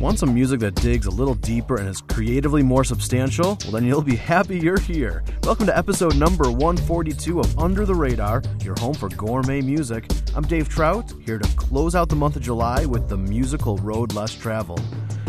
Want some music that digs a little deeper and is creatively more substantial? Well, then you'll be happy you're here. Welcome to episode number 142 of Under the Radar, your home for gourmet music. I'm Dave Trout, here to close out the month of July with the musical road less traveled.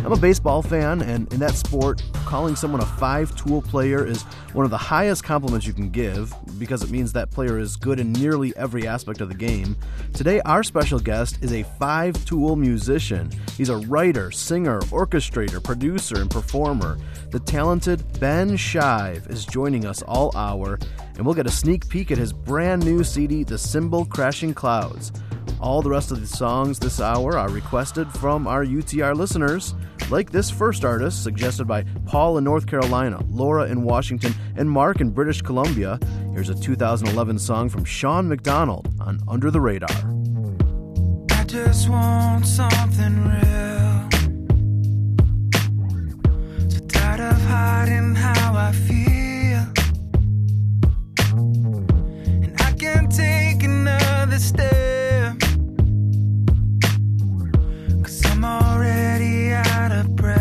I'm a baseball fan, and in that sport, calling someone a five tool player is one of the highest compliments you can give because it means that player is good in nearly every aspect of the game. Today, our special guest is a five tool musician. He's a writer, singer, orchestrator, producer, and performer. The talented Ben Shive is joining us all hour, and we'll get a sneak peek at his brand new CD, The Cymbal Crashing Clouds. All the rest of the songs this hour are requested from our UTR listeners, like this first artist, suggested by Paul in North Carolina, Laura in Washington, and Mark in British Columbia. Here's a 2011 song from Sean McDonald on Under the Radar. I just want something real. So tired of hiding how I feel. And I can't take another step. Cause I'm already breath.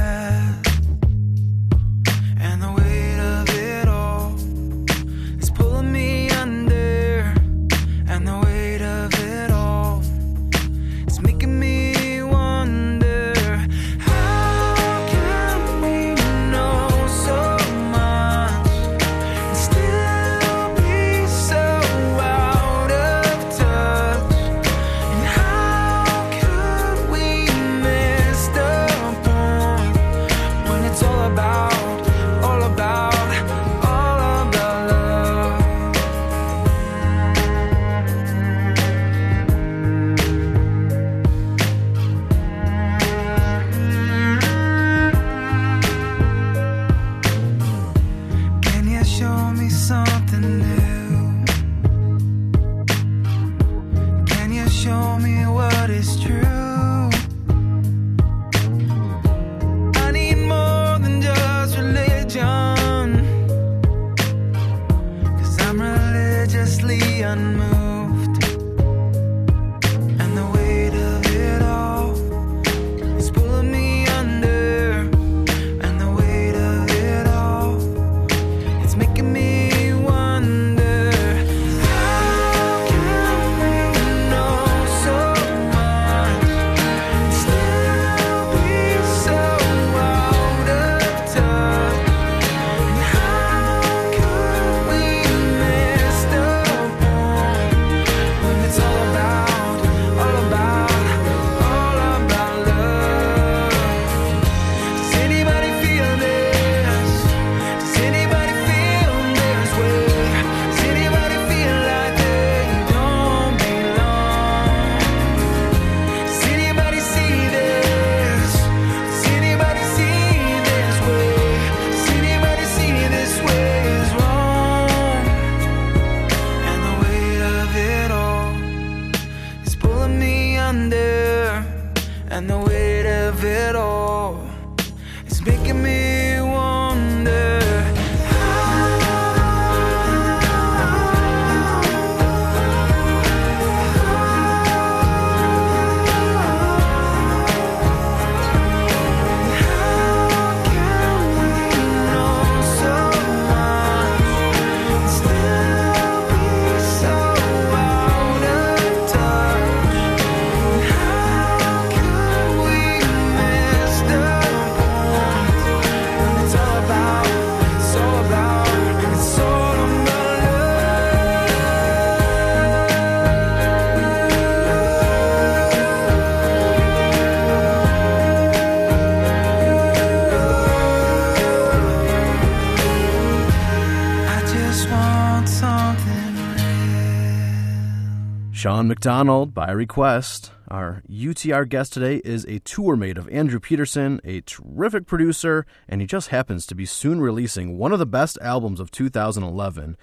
Sean McDonald, by request. Our UTR guest today is a tour mate of Andrew Peterson, a terrific producer, and he just happens to be soon releasing one of the best albums of 2011.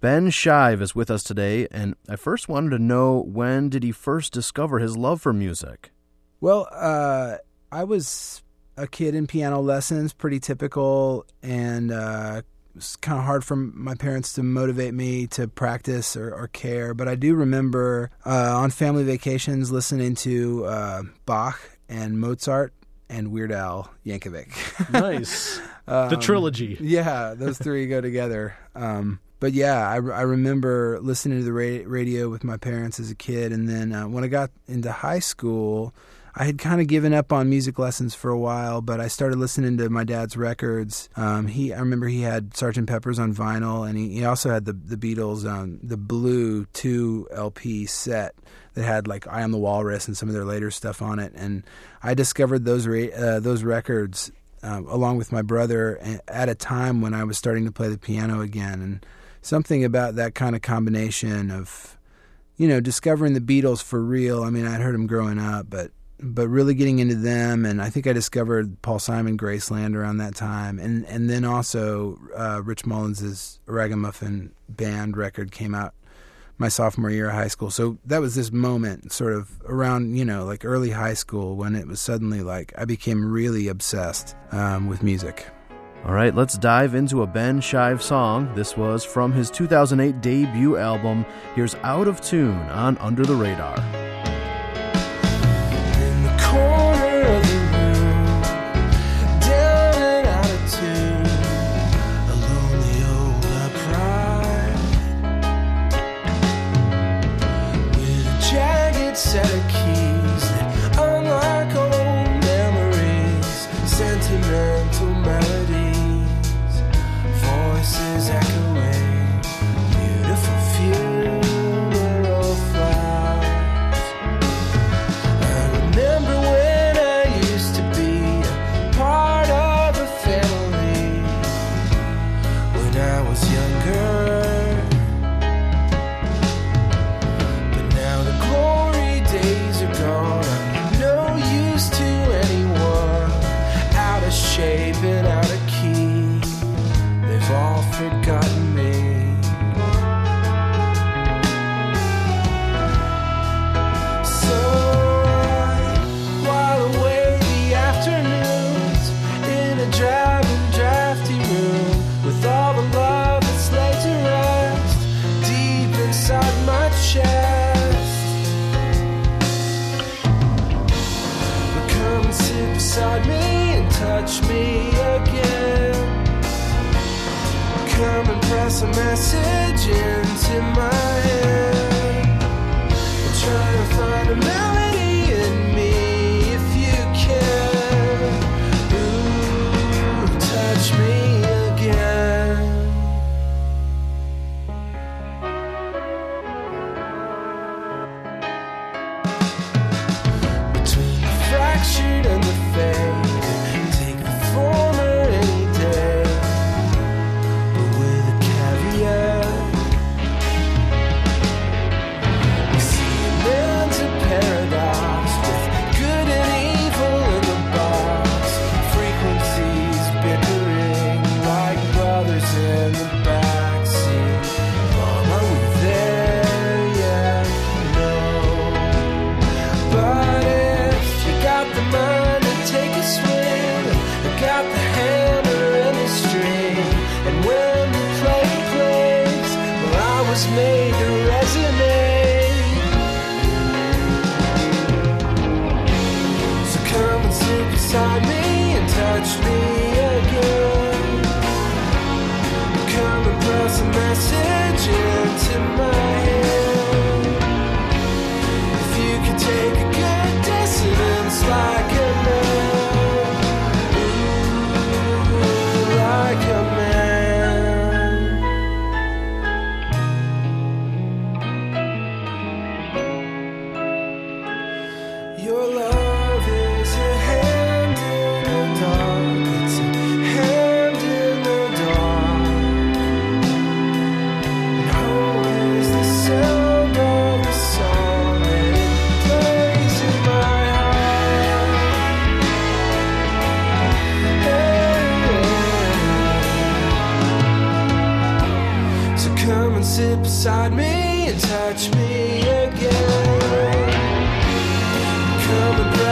Ben Shive is with us today, and I first wanted to know when did he first discover his love for music? Well, uh, I was a kid in piano lessons, pretty typical, and uh, it's kind of hard for my parents to motivate me to practice or, or care. But I do remember uh, on family vacations listening to uh, Bach and Mozart and Weird Al Yankovic. nice. the trilogy. Yeah, those three go together. Um, but yeah, I, I remember listening to the ra- radio with my parents as a kid, and then uh, when I got into high school, I had kind of given up on music lessons for a while, but I started listening to my dad's records. Um, he, I remember he had Sgt. Pepper's on vinyl, and he, he also had the the Beatles on the blue two LP set that had like "I Am the Walrus" and some of their later stuff on it. And I discovered those uh, those records uh, along with my brother at a time when I was starting to play the piano again, and something about that kind of combination of you know discovering the Beatles for real. I mean, I'd heard them growing up, but but really getting into them, and I think I discovered Paul Simon Graceland around that time, and and then also uh, Rich Mullins' Ragamuffin Band record came out my sophomore year of high school. So that was this moment, sort of around you know like early high school, when it was suddenly like I became really obsessed um, with music. All right, let's dive into a Ben Shive song. This was from his 2008 debut album. Here's Out of Tune on Under the Radar.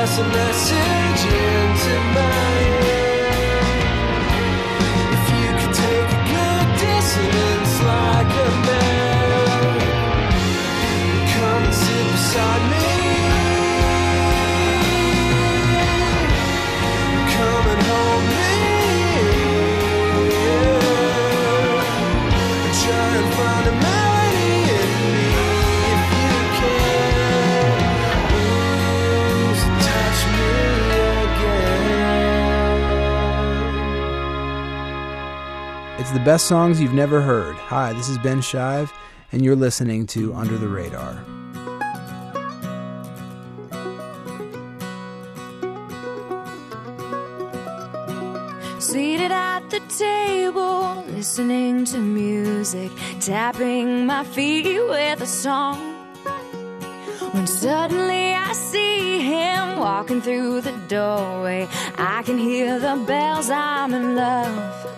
pass a message into my It's the best songs you've never heard. Hi, this is Ben Shive, and you're listening to Under the Radar. Seated at the table, listening to music, tapping my feet with a song. When suddenly I see him walking through the doorway, I can hear the bells, I'm in love.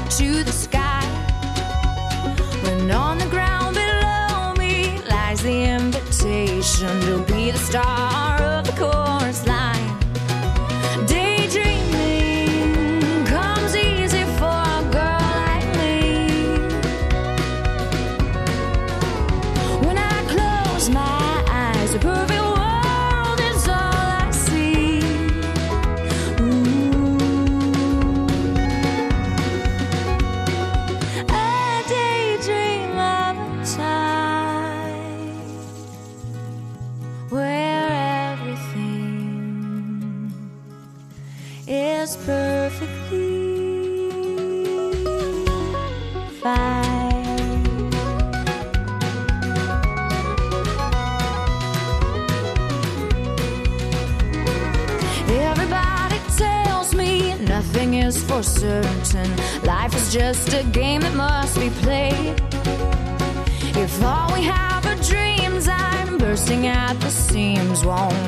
the star just a game that must be played. If all we have are dreams, I'm bursting at the seams. Won't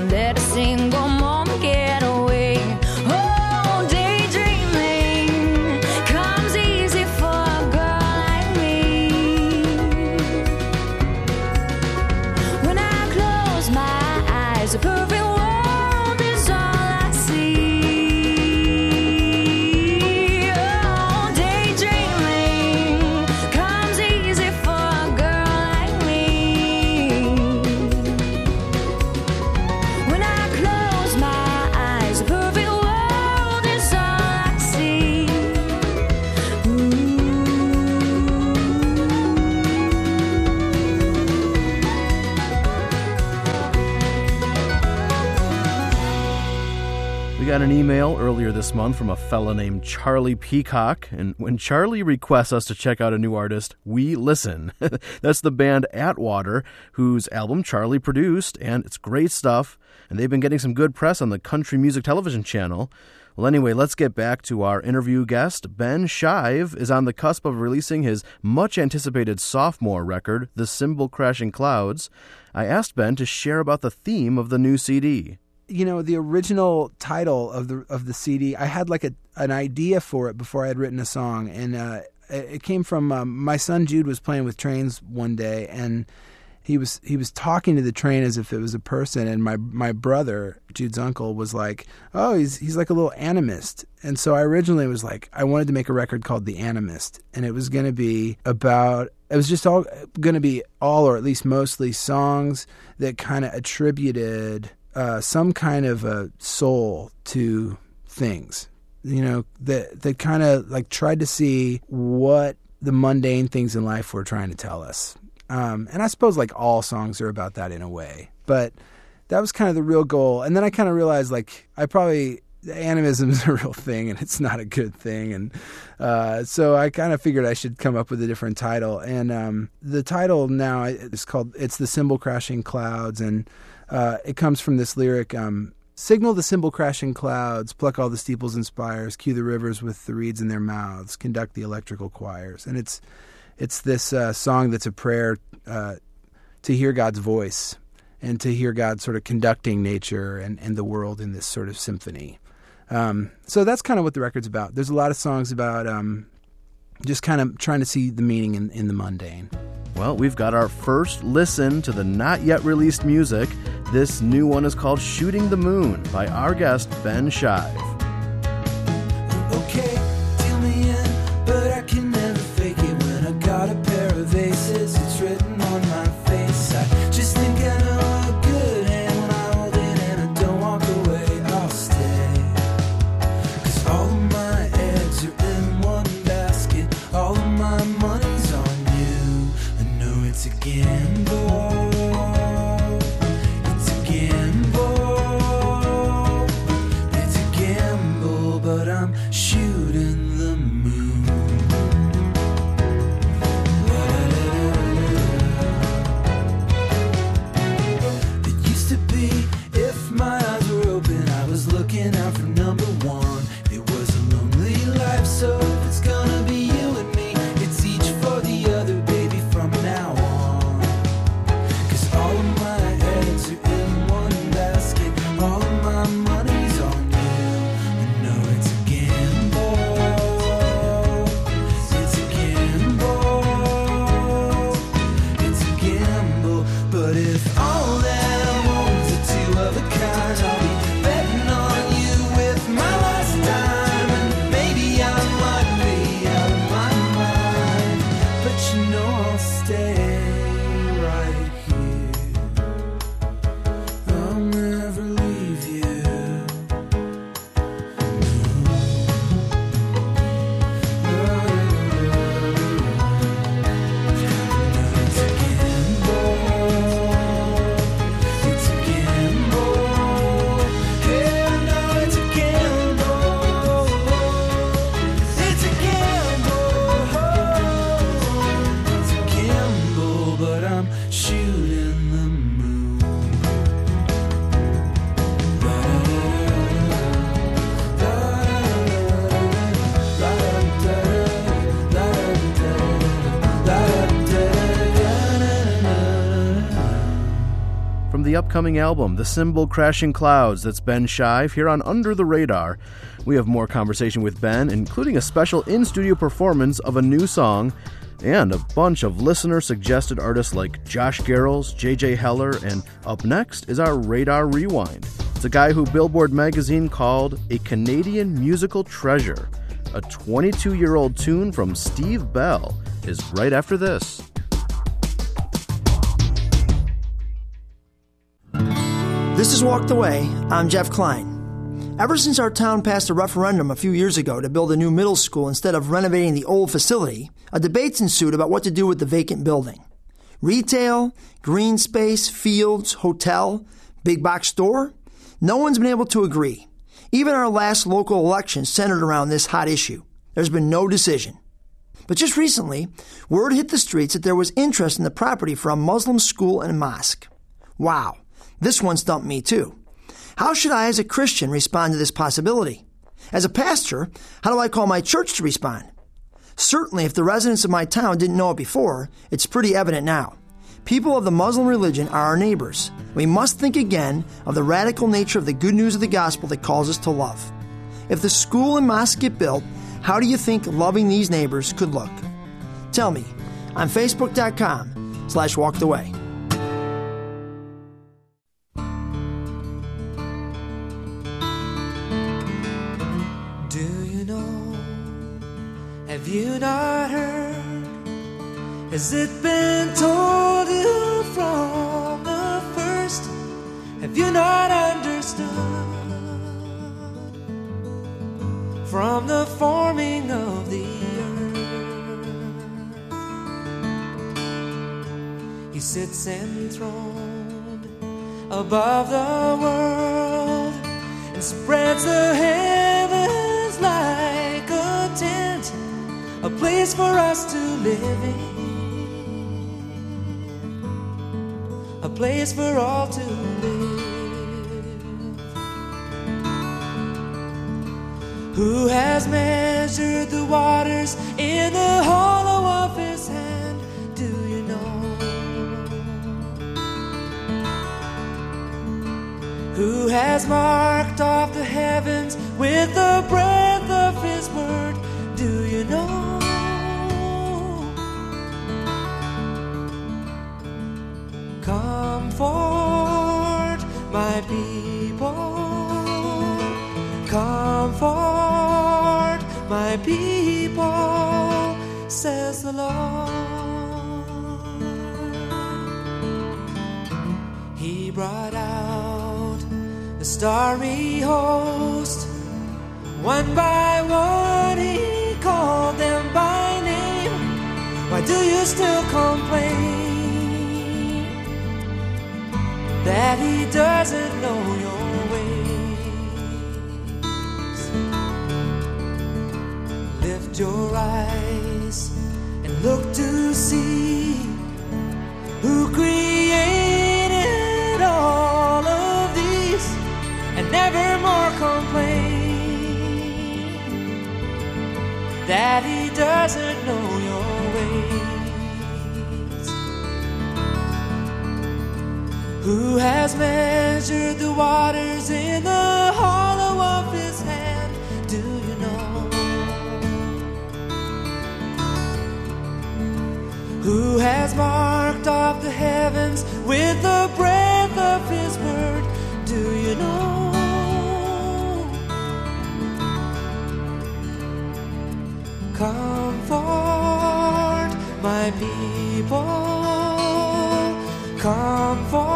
got an email earlier this month from a fella named Charlie Peacock, and when Charlie requests us to check out a new artist, we listen. That's the band Atwater, whose album Charlie produced, and it's great stuff, and they've been getting some good press on the country music television channel. Well, anyway, let's get back to our interview guest. Ben Shive is on the cusp of releasing his much anticipated sophomore record, The Cymbal Crashing Clouds. I asked Ben to share about the theme of the new CD. You know the original title of the of the CD. I had like a an idea for it before I had written a song, and uh, it came from um, my son Jude was playing with trains one day, and he was he was talking to the train as if it was a person, and my my brother Jude's uncle was like, "Oh, he's he's like a little animist," and so I originally was like, I wanted to make a record called The Animist, and it was going to be about it was just all going to be all or at least mostly songs that kind of attributed uh, some kind of a soul to things you know that that kind of like tried to see what the mundane things in life were trying to tell us. Um, and i suppose like all songs are about that in a way but that was kind of the real goal. And then i kind of realized like i probably animism is a real thing and it's not a good thing. And uh, so i kind of figured i should come up with a different title. And um, the title now is called it's the cymbal crashing clouds. And uh, it comes from this lyric um, signal the cymbal crashing clouds pluck all the steeples and spires cue the rivers with the reeds in their mouths conduct the electrical choirs. And it's it's this uh, song that's a prayer uh, to hear god's voice and to hear god sort of conducting nature and, and the world in this sort of symphony um, so that's kind of what the record's about there's a lot of songs about um, just kind of trying to see the meaning in, in the mundane Well, we've got our first listen to the not yet released music. This new one is called Shooting the Moon by our guest, Ben Shive. Upcoming album, The Cymbal Crashing Clouds, that's Ben Shive here on Under the Radar. We have more conversation with Ben, including a special in studio performance of a new song and a bunch of listener suggested artists like Josh Garrels, JJ Heller, and up next is our Radar Rewind. It's a guy who Billboard magazine called a Canadian musical treasure. A 22 year old tune from Steve Bell is right after this. This is Walked Away. I'm Jeff Klein. Ever since our town passed a referendum a few years ago to build a new middle school instead of renovating the old facility, a debate's ensued about what to do with the vacant building. Retail, green space, fields, hotel, big box store? No one's been able to agree. Even our last local election centered around this hot issue. There's been no decision. But just recently, word hit the streets that there was interest in the property for a Muslim school and mosque. Wow. This one stumped me too. How should I, as a Christian, respond to this possibility? As a pastor, how do I call my church to respond? Certainly, if the residents of my town didn't know it before, it's pretty evident now. People of the Muslim religion are our neighbors. We must think again of the radical nature of the good news of the gospel that calls us to love. If the school and mosque get built, how do you think loving these neighbors could look? Tell me on Facebook.com slash walked away. You not heard? Has it been told you from the first? Have you not understood? From the forming of the earth, He sits enthroned above the world and spreads the heavens in, a place for all to live. Who has measured the waters in the hollow of his hand? Do you know? Who has marked off the heavens with the breath my people. Comfort my people, says the Lord. He brought out the starry host. One by one, he called them by name. Why do you still complain that he doesn't know your ways. Lift your eyes and look to see who created all of these and never more complain that he doesn't know Who has measured the waters in the hollow of his hand? Do you know? Who has marked off the heavens with the breath of his word? Do you know? Comfort my people. Comfort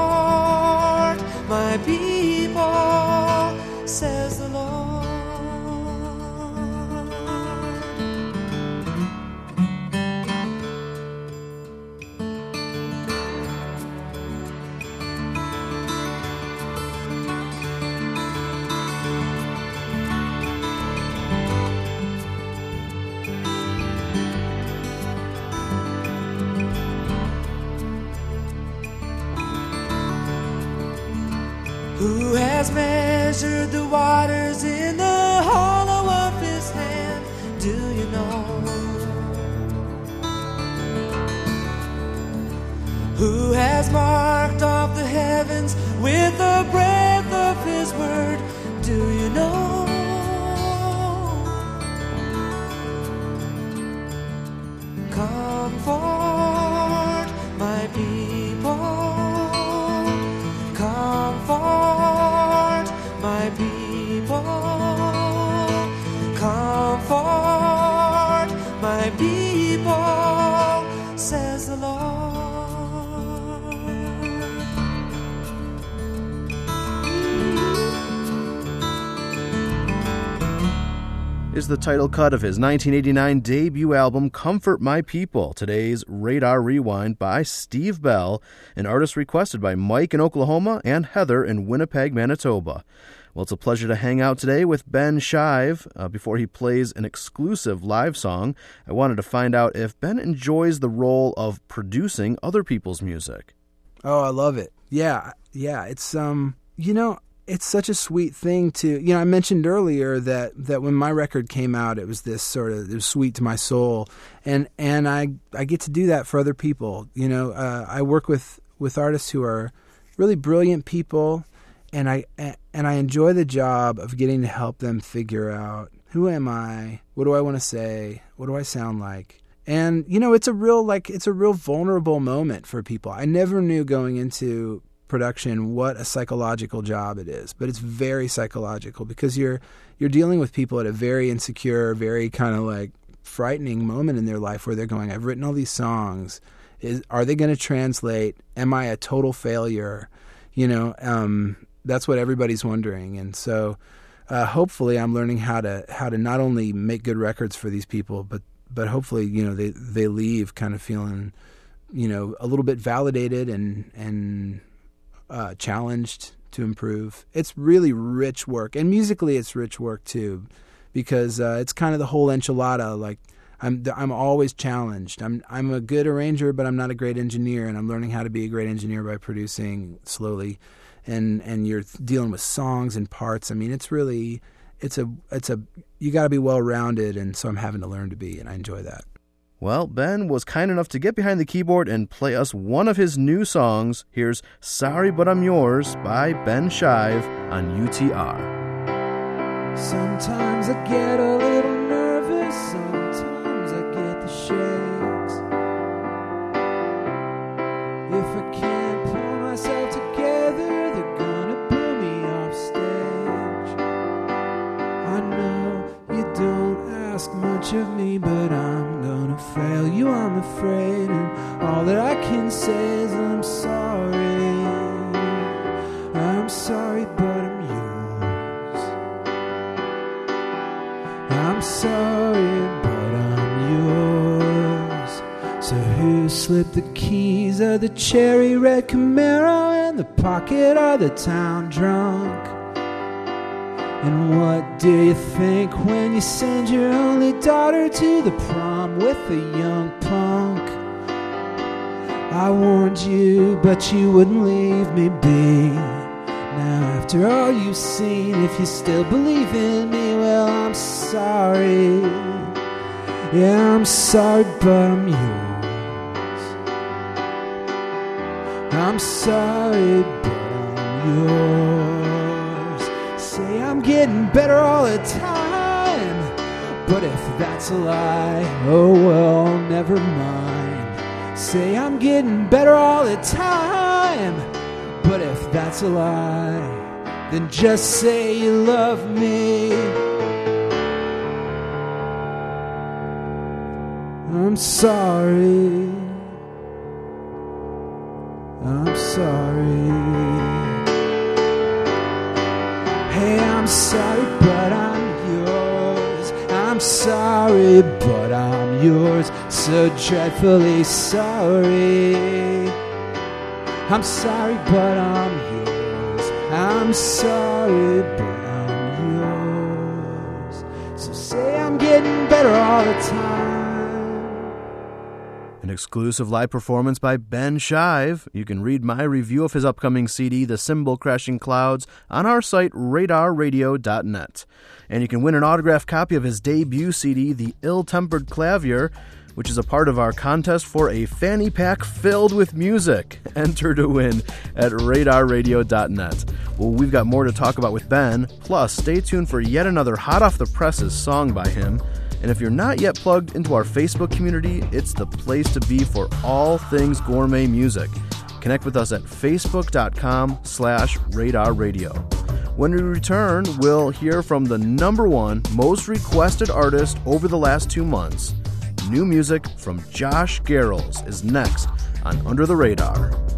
measured my people, says the Lord. is the title cut of his 1989 debut album Comfort My People. Today's Radar Rewind by Steve Bell, an artist requested by Mike in Oklahoma and Heather in Winnipeg, Manitoba. Well, it's a pleasure to hang out today with Ben Shive. Uh, before he plays an exclusive live song, I wanted to find out if Ben enjoys the role of producing other people's music. Oh, I love it. Yeah, yeah. It's um, you know, it's such a sweet thing to you know. I mentioned earlier that that when my record came out, it was this sort of it was sweet to my soul, and and I I get to do that for other people. You know, uh, I work with with artists who are really brilliant people, and I and I enjoy the job of getting to help them figure out who am I, what do I want to say, what do I sound like. And you know, it's a real like it's a real vulnerable moment for people. I never knew going into production what a psychological job it is, but it's very psychological because you're you're dealing with people at a very insecure, very kind of like frightening moment in their life where they're going, I've written all these songs. Is are they going to translate? Am I a total failure? You know, um, that's what everybody's wondering, and so uh, hopefully, I'm learning how to how to not only make good records for these people, but but hopefully, you know, they they leave kind of feeling, you know, a little bit validated and and uh, challenged to improve. It's really rich work, and musically, it's rich work too, because uh, it's kind of the whole enchilada. Like I'm, I'm always challenged. I'm, I'm a good arranger, but I'm not a great engineer, and I'm learning how to be a great engineer by producing slowly, and and you're dealing with songs and parts. I mean, it's really, it's a, it's a, you got to be well rounded, and so I'm having to learn to be, and I enjoy that. Well, Ben was kind enough to get behind the keyboard and play us one of his new songs. Here's Sorry But I'm Yours by Ben Shive on UTR. Sometimes I get a little nervous, but I'm gonna fail you, I'm afraid. And all that I can say is I'm sorry. I'm sorry, but I'm yours. I'm sorry, but I'm yours. So who slipped the keys of the cherry red Camaro in the pocket of the town drunk? And what do you think when you send your only daughter to the prom with a young punk? I warned you, but you wouldn't leave me be. Now, after all you've seen, if you still believe in me, well, I'm sorry. Yeah, I'm sorry, but I'm yours. I'm sorry, but I'm yours. I'm getting better all the time. But if that's a lie, oh well, never mind. Say I'm getting better all the time. But if that's a lie, then just say you love me. I'm sorry. I'm sorry. I'm sorry, but I'm yours. I'm sorry, but I'm yours. So dreadfully sorry. I'm sorry, but I'm yours. I'm sorry, but I'm yours. So say I'm getting better all the time. An exclusive live performance by Ben Shive. You can read my review of his upcoming CD, The Cymbal Crashing Clouds, on our site, radarradio.net. And you can win an autographed copy of his debut CD, The Ill Tempered Clavier, which is a part of our contest for a fanny pack filled with music. Enter to win at radarradio.net. Well, we've got more to talk about with Ben, plus, stay tuned for yet another hot off the presses song by him. And if you're not yet plugged into our Facebook community, it's the place to be for all things gourmet music. Connect with us at facebook.com slash radar radio. When we return, we'll hear from the number one most requested artist over the last two months. New music from Josh Garrels is next on Under the Radar.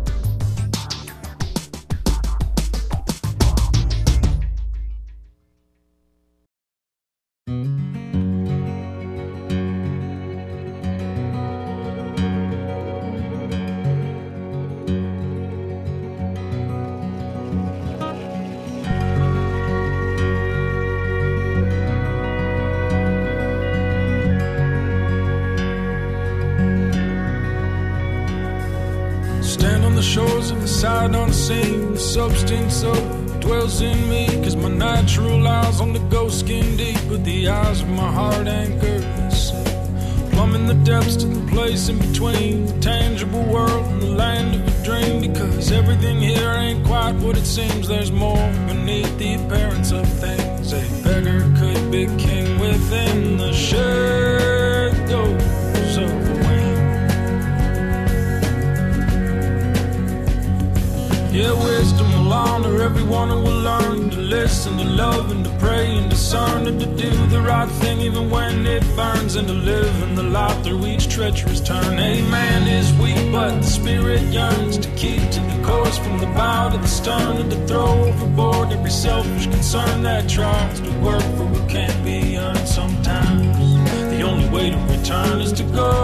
Return is to go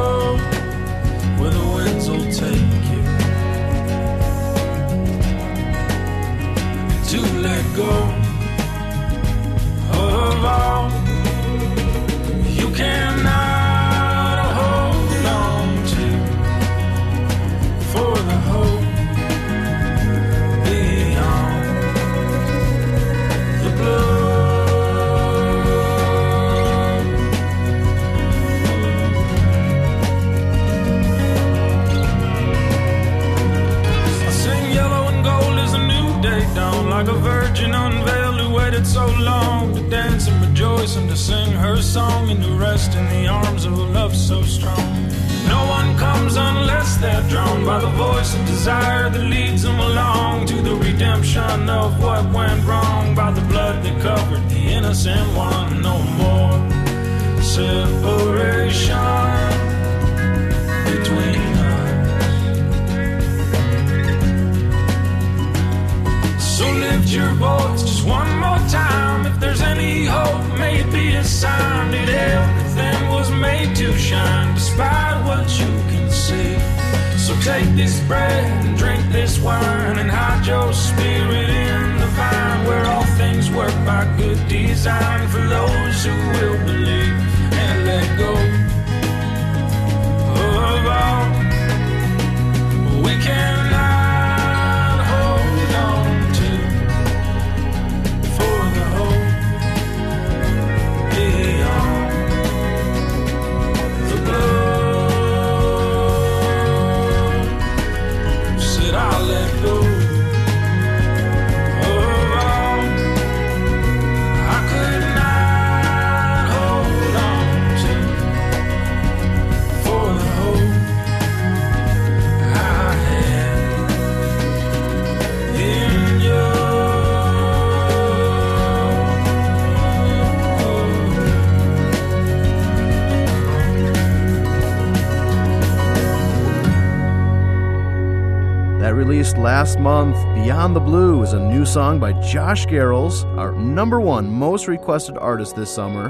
last month. Beyond the Blue is a new song by Josh Garrels, our number one most requested artist this summer.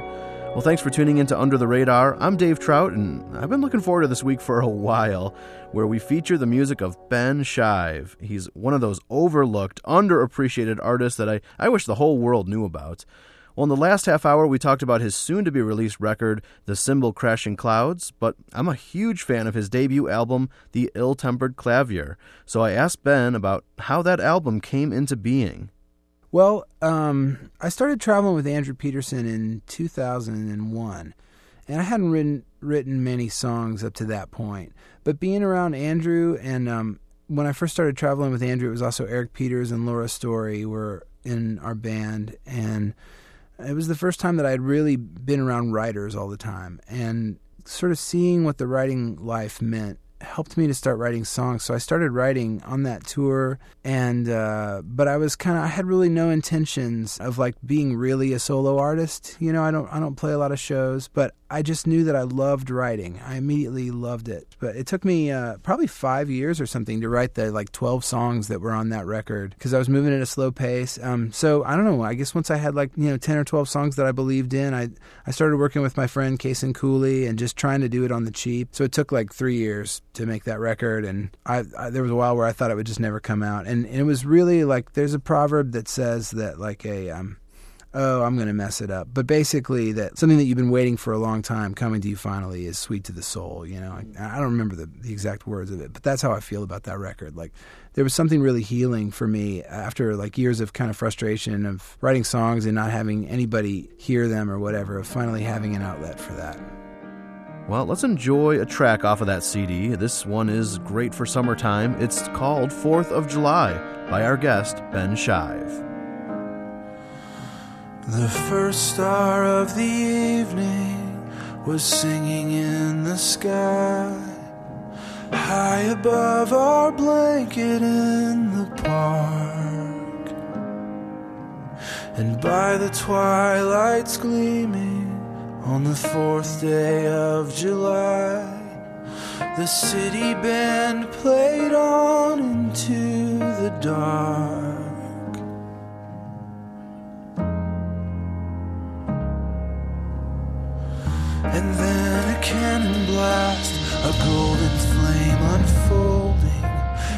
Well, thanks for tuning in to Under the Radar. I'm Dave Trout, and I've been looking forward to this week for a while, where we feature the music of Ben Shive. He's one of those overlooked, underappreciated artists that I, I wish the whole world knew about. Well, in the last half hour, we talked about his soon to be released record, The Cymbal Crashing Clouds, but I'm a huge fan of his debut album, The Ill Tempered Clavier. So I asked Ben about how that album came into being. Well, um, I started traveling with Andrew Peterson in 2001, and I hadn't written written many songs up to that point. But being around Andrew, and um, when I first started traveling with Andrew, it was also Eric Peters and Laura Story were in our band, and it was the first time that I had really been around writers all the time, and sort of seeing what the writing life meant helped me to start writing songs. So I started writing on that tour, and uh, but I was kind of I had really no intentions of like being really a solo artist. You know, I don't I don't play a lot of shows, but I just knew that I loved writing. I immediately loved it. But it took me uh, probably five years or something to write the like 12 songs that were on that record because I was moving at a slow pace. Um, so I don't know. I guess once I had like, you know, 10 or 12 songs that I believed in, I, I started working with my friend Cason Cooley and just trying to do it on the cheap. So it took like three years to make that record. And I, I there was a while where I thought it would just never come out. And, and it was really like there's a proverb that says that like a. Um, oh, I'm going to mess it up. But basically, that something that you've been waiting for a long time coming to you finally is sweet to the soul. You know, I, I don't remember the, the exact words of it, but that's how I feel about that record. Like, there was something really healing for me after like years of kind of frustration of writing songs and not having anybody hear them or whatever, of finally having an outlet for that. Well, let's enjoy a track off of that CD. This one is great for summertime. It's called 4th of July by our guest, Ben Shive. The first star of the evening was singing in the sky, high above our blanket in the park. And by the twilight's gleaming on the fourth day of July, the city band played on into the dark.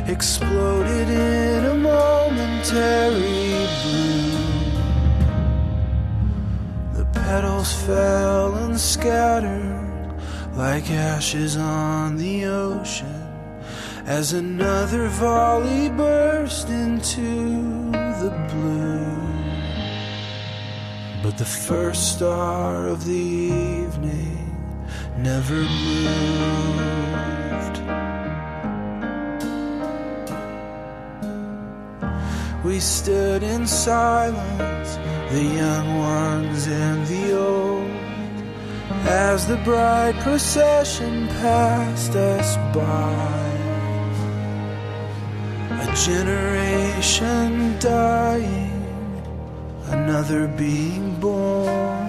Exploded in a momentary bloom. The petals fell and scattered like ashes on the ocean as another volley burst into the blue. But the first star of the evening never moved. We stood in silence, the young ones and the old, as the bride procession passed us by. A generation dying another being born.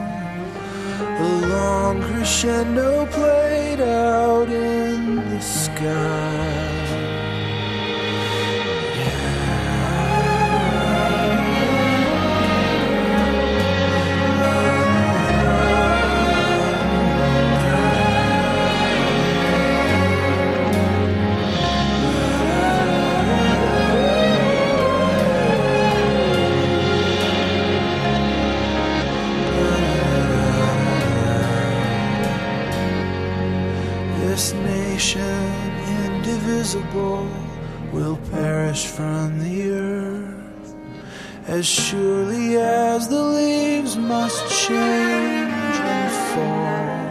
A long crescendo played out in the sky. This nation indivisible will perish from the earth as surely as the leaves must change and fall.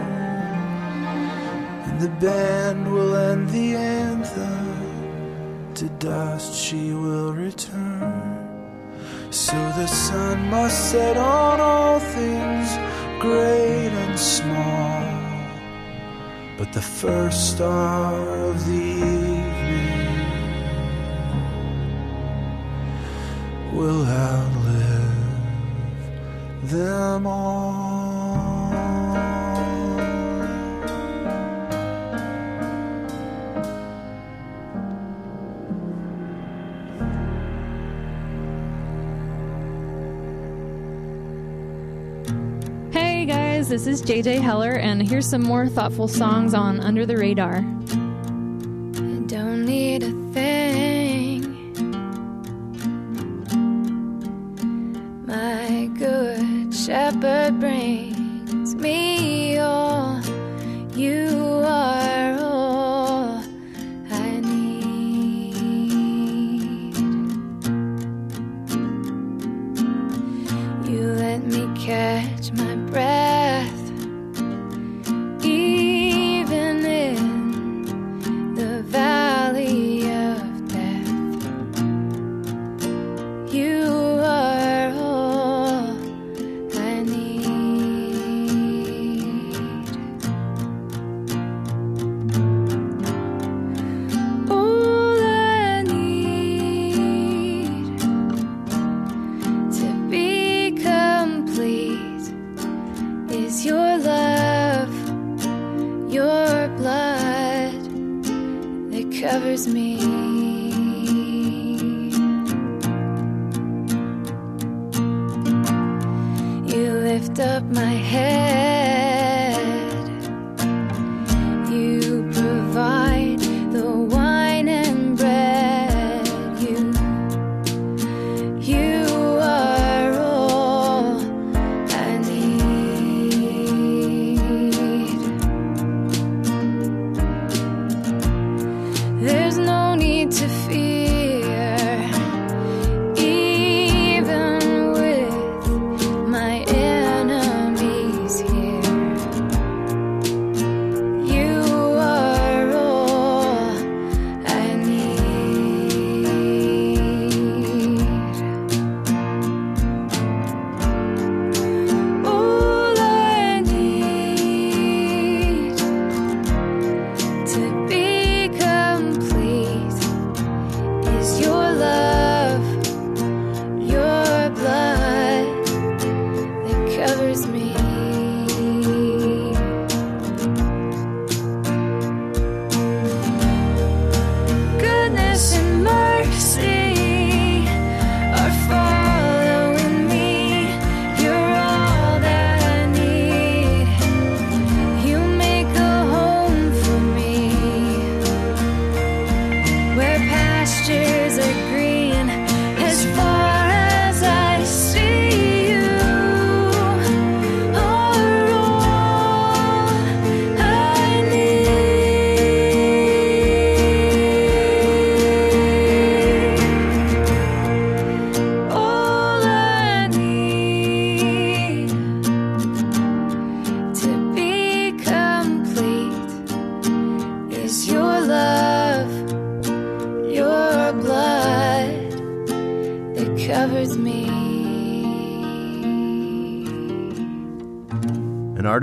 And the band will end the anthem, to dust she will return. So the sun must set on all things great and small. But the first star of the evening will outlive them all. This is JJ Heller, and here's some more thoughtful songs on Under the Radar.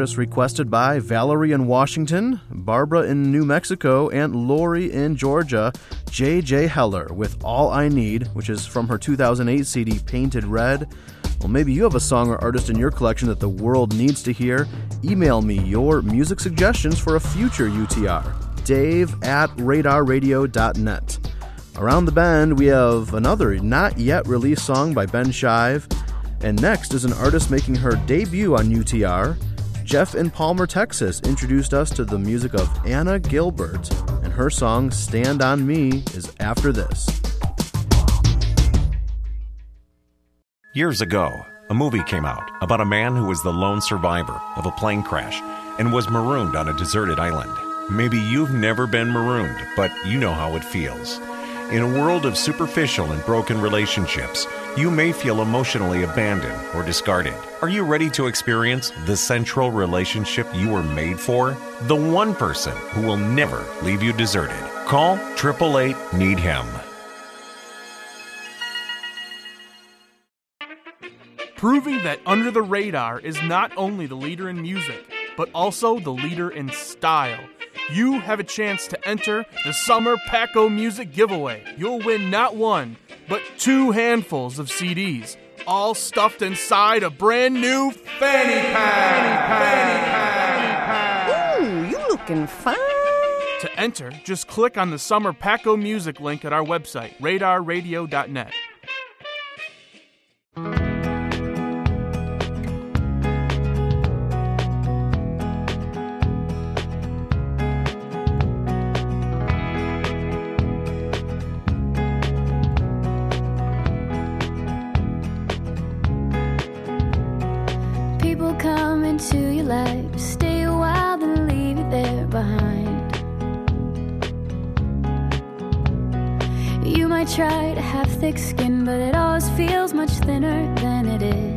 Artist requested by Valerie in Washington, Barbara in New Mexico, and Lori in Georgia, J.J. Heller with All I Need, which is from her 2008 CD Painted Red. Well, maybe you have a song or artist in your collection that the world needs to hear. Email me your music suggestions for a future UTR. Dave at radarradio.net. Around the bend, we have another not yet released song by Ben Shive. And next is an artist making her debut on UTR. Jeff in Palmer, Texas introduced us to the music of Anna Gilbert, and her song Stand On Me is after this. Years ago, a movie came out about a man who was the lone survivor of a plane crash and was marooned on a deserted island. Maybe you've never been marooned, but you know how it feels. In a world of superficial and broken relationships, you may feel emotionally abandoned or discarded. Are you ready to experience the central relationship you were made for? The one person who will never leave you deserted. Call 888 Need Him. proving that Under the Radar is not only the leader in music, but also the leader in style. You have a chance to enter the Summer Paco Music Giveaway. You'll win not one, but two handfuls of CDs, all stuffed inside a brand new fanny pack. Fanny pack. Ooh, you looking fine. To enter, just click on the Summer Paco Music link at our website, radarradio.net. try to have thick skin, but it always feels much thinner than it is.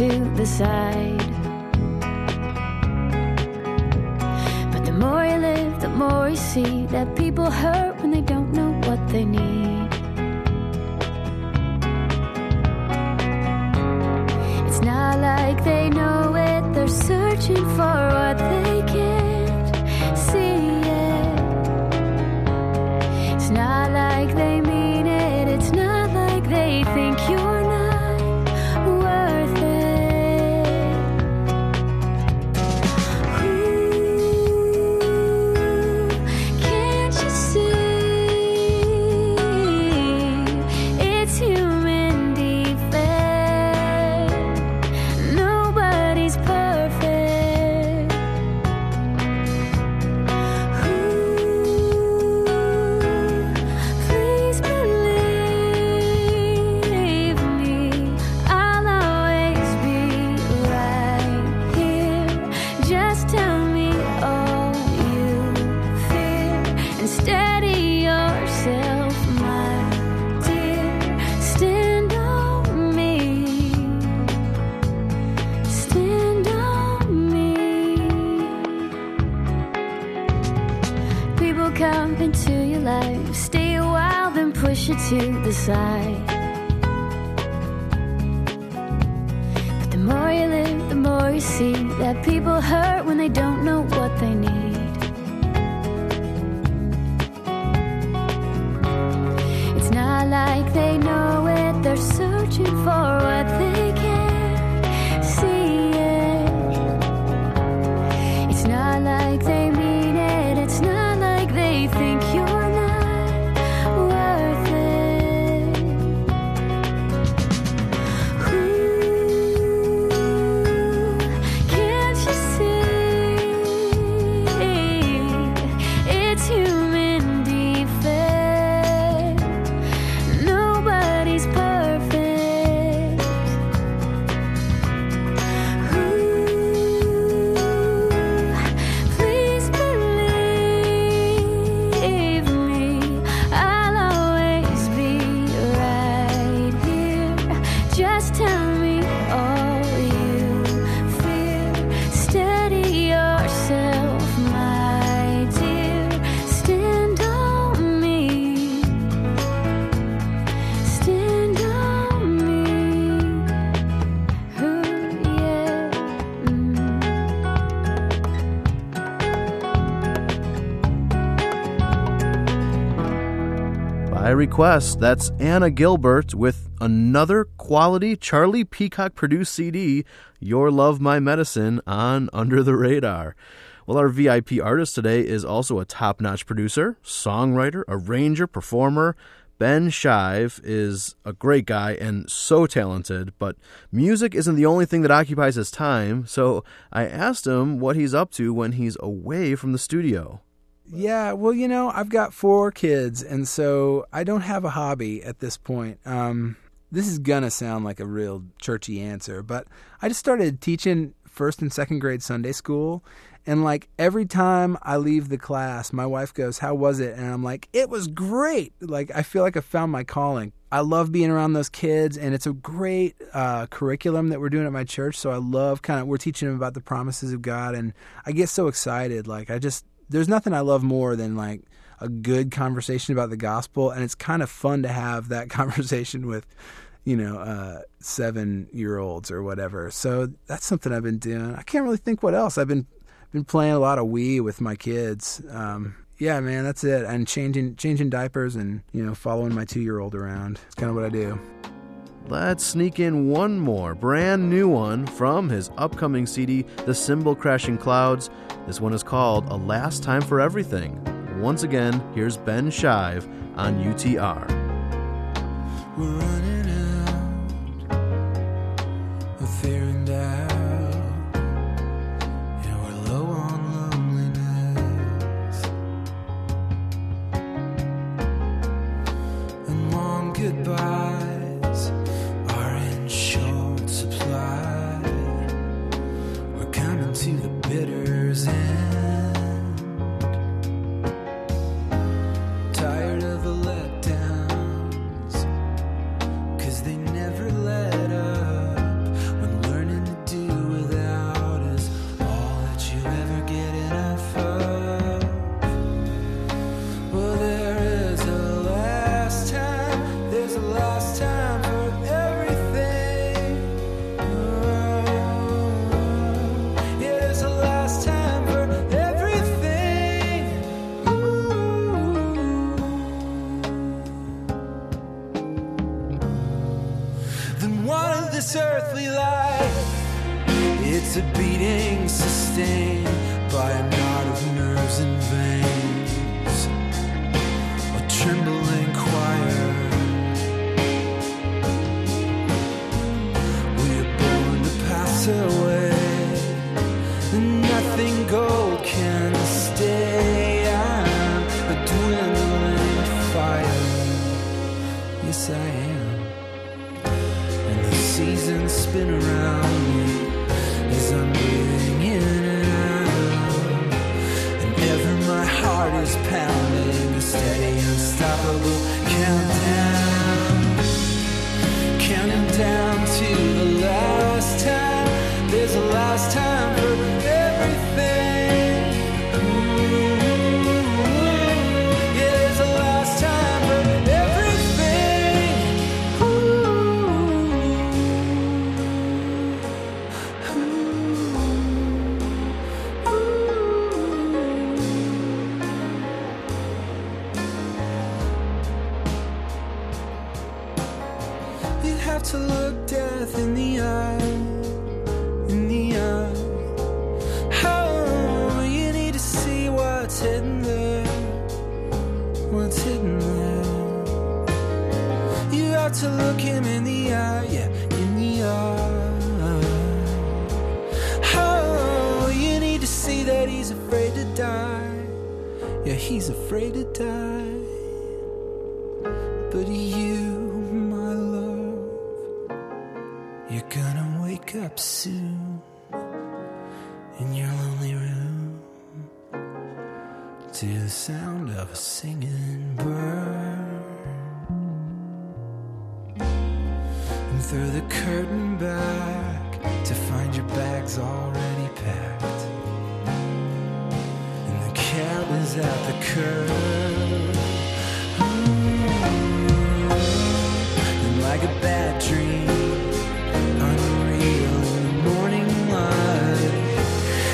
To the side. But the more you live, the more you see that people hurt when they don't know what they need. It's not like they know it, they're searching for what you to the side. But the more you live, the more you see that people hurt when they don't know what they need. It's not like they know it, they're searching for request, that's Anna Gilbert with another quality Charlie Peacock produced CD, Your Love My Medicine, on Under the Radar. Well, our VIP artist today is also a top notch producer, songwriter, arranger, performer. Ben Shive is a great guy and so talented, but music isn't the only thing that occupies his time, so I asked him what he's up to when he's away from the studio. Yeah, well, you know, I've got four kids, and so I don't have a hobby at this point. Um, this is gonna sound like a real churchy answer, but I just started teaching first and second grade Sunday school, and like every time I leave the class, my wife goes, "How was it?" and I'm like, "It was great." Like I feel like I found my calling. I love being around those kids, and it's a great uh, curriculum that we're doing at my church. So I love kind of we're teaching them about the promises of God, and I get so excited. Like I just there's nothing I love more than like a good conversation about the gospel, and it's kind of fun to have that conversation with, you know, uh, seven year olds or whatever. So that's something I've been doing. I can't really think what else. I've been been playing a lot of Wii with my kids. Um, yeah, man, that's it. And changing changing diapers and you know following my two year old around. It's kind of what I do let's sneak in one more brand new one from his upcoming CD, The Cymbal Crashing Clouds. This one is called A Last Time for Everything. Once again, here's Ben Shive on UTR.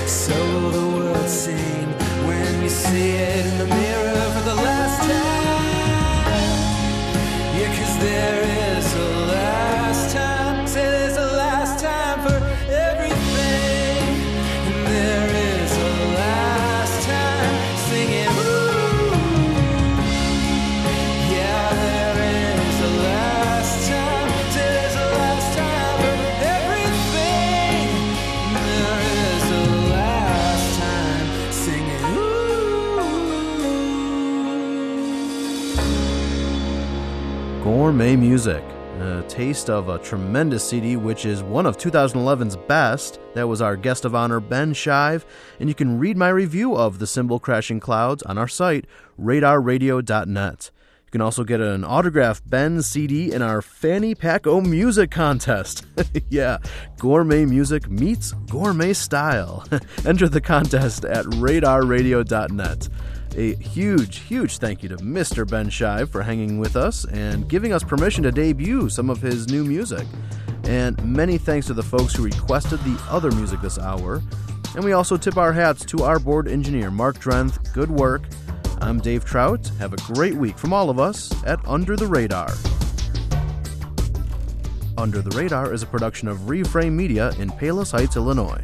so Gourmet Music, a taste of a tremendous CD, which is one of 2011's best. That was our guest of honor, Ben Shive. And you can read my review of The Cymbal Crashing Clouds on our site, radarradio.net. You can also get an autographed Ben CD in our Fanny Paco Music Contest. yeah, gourmet music meets gourmet style. Enter the contest at radarradio.net. A huge, huge thank you to Mr. Ben Shive for hanging with us and giving us permission to debut some of his new music. And many thanks to the folks who requested the other music this hour. And we also tip our hats to our board engineer, Mark Drenth. Good work. I'm Dave Trout. Have a great week from all of us at Under the Radar. Under the Radar is a production of Reframe Media in Palos Heights, Illinois.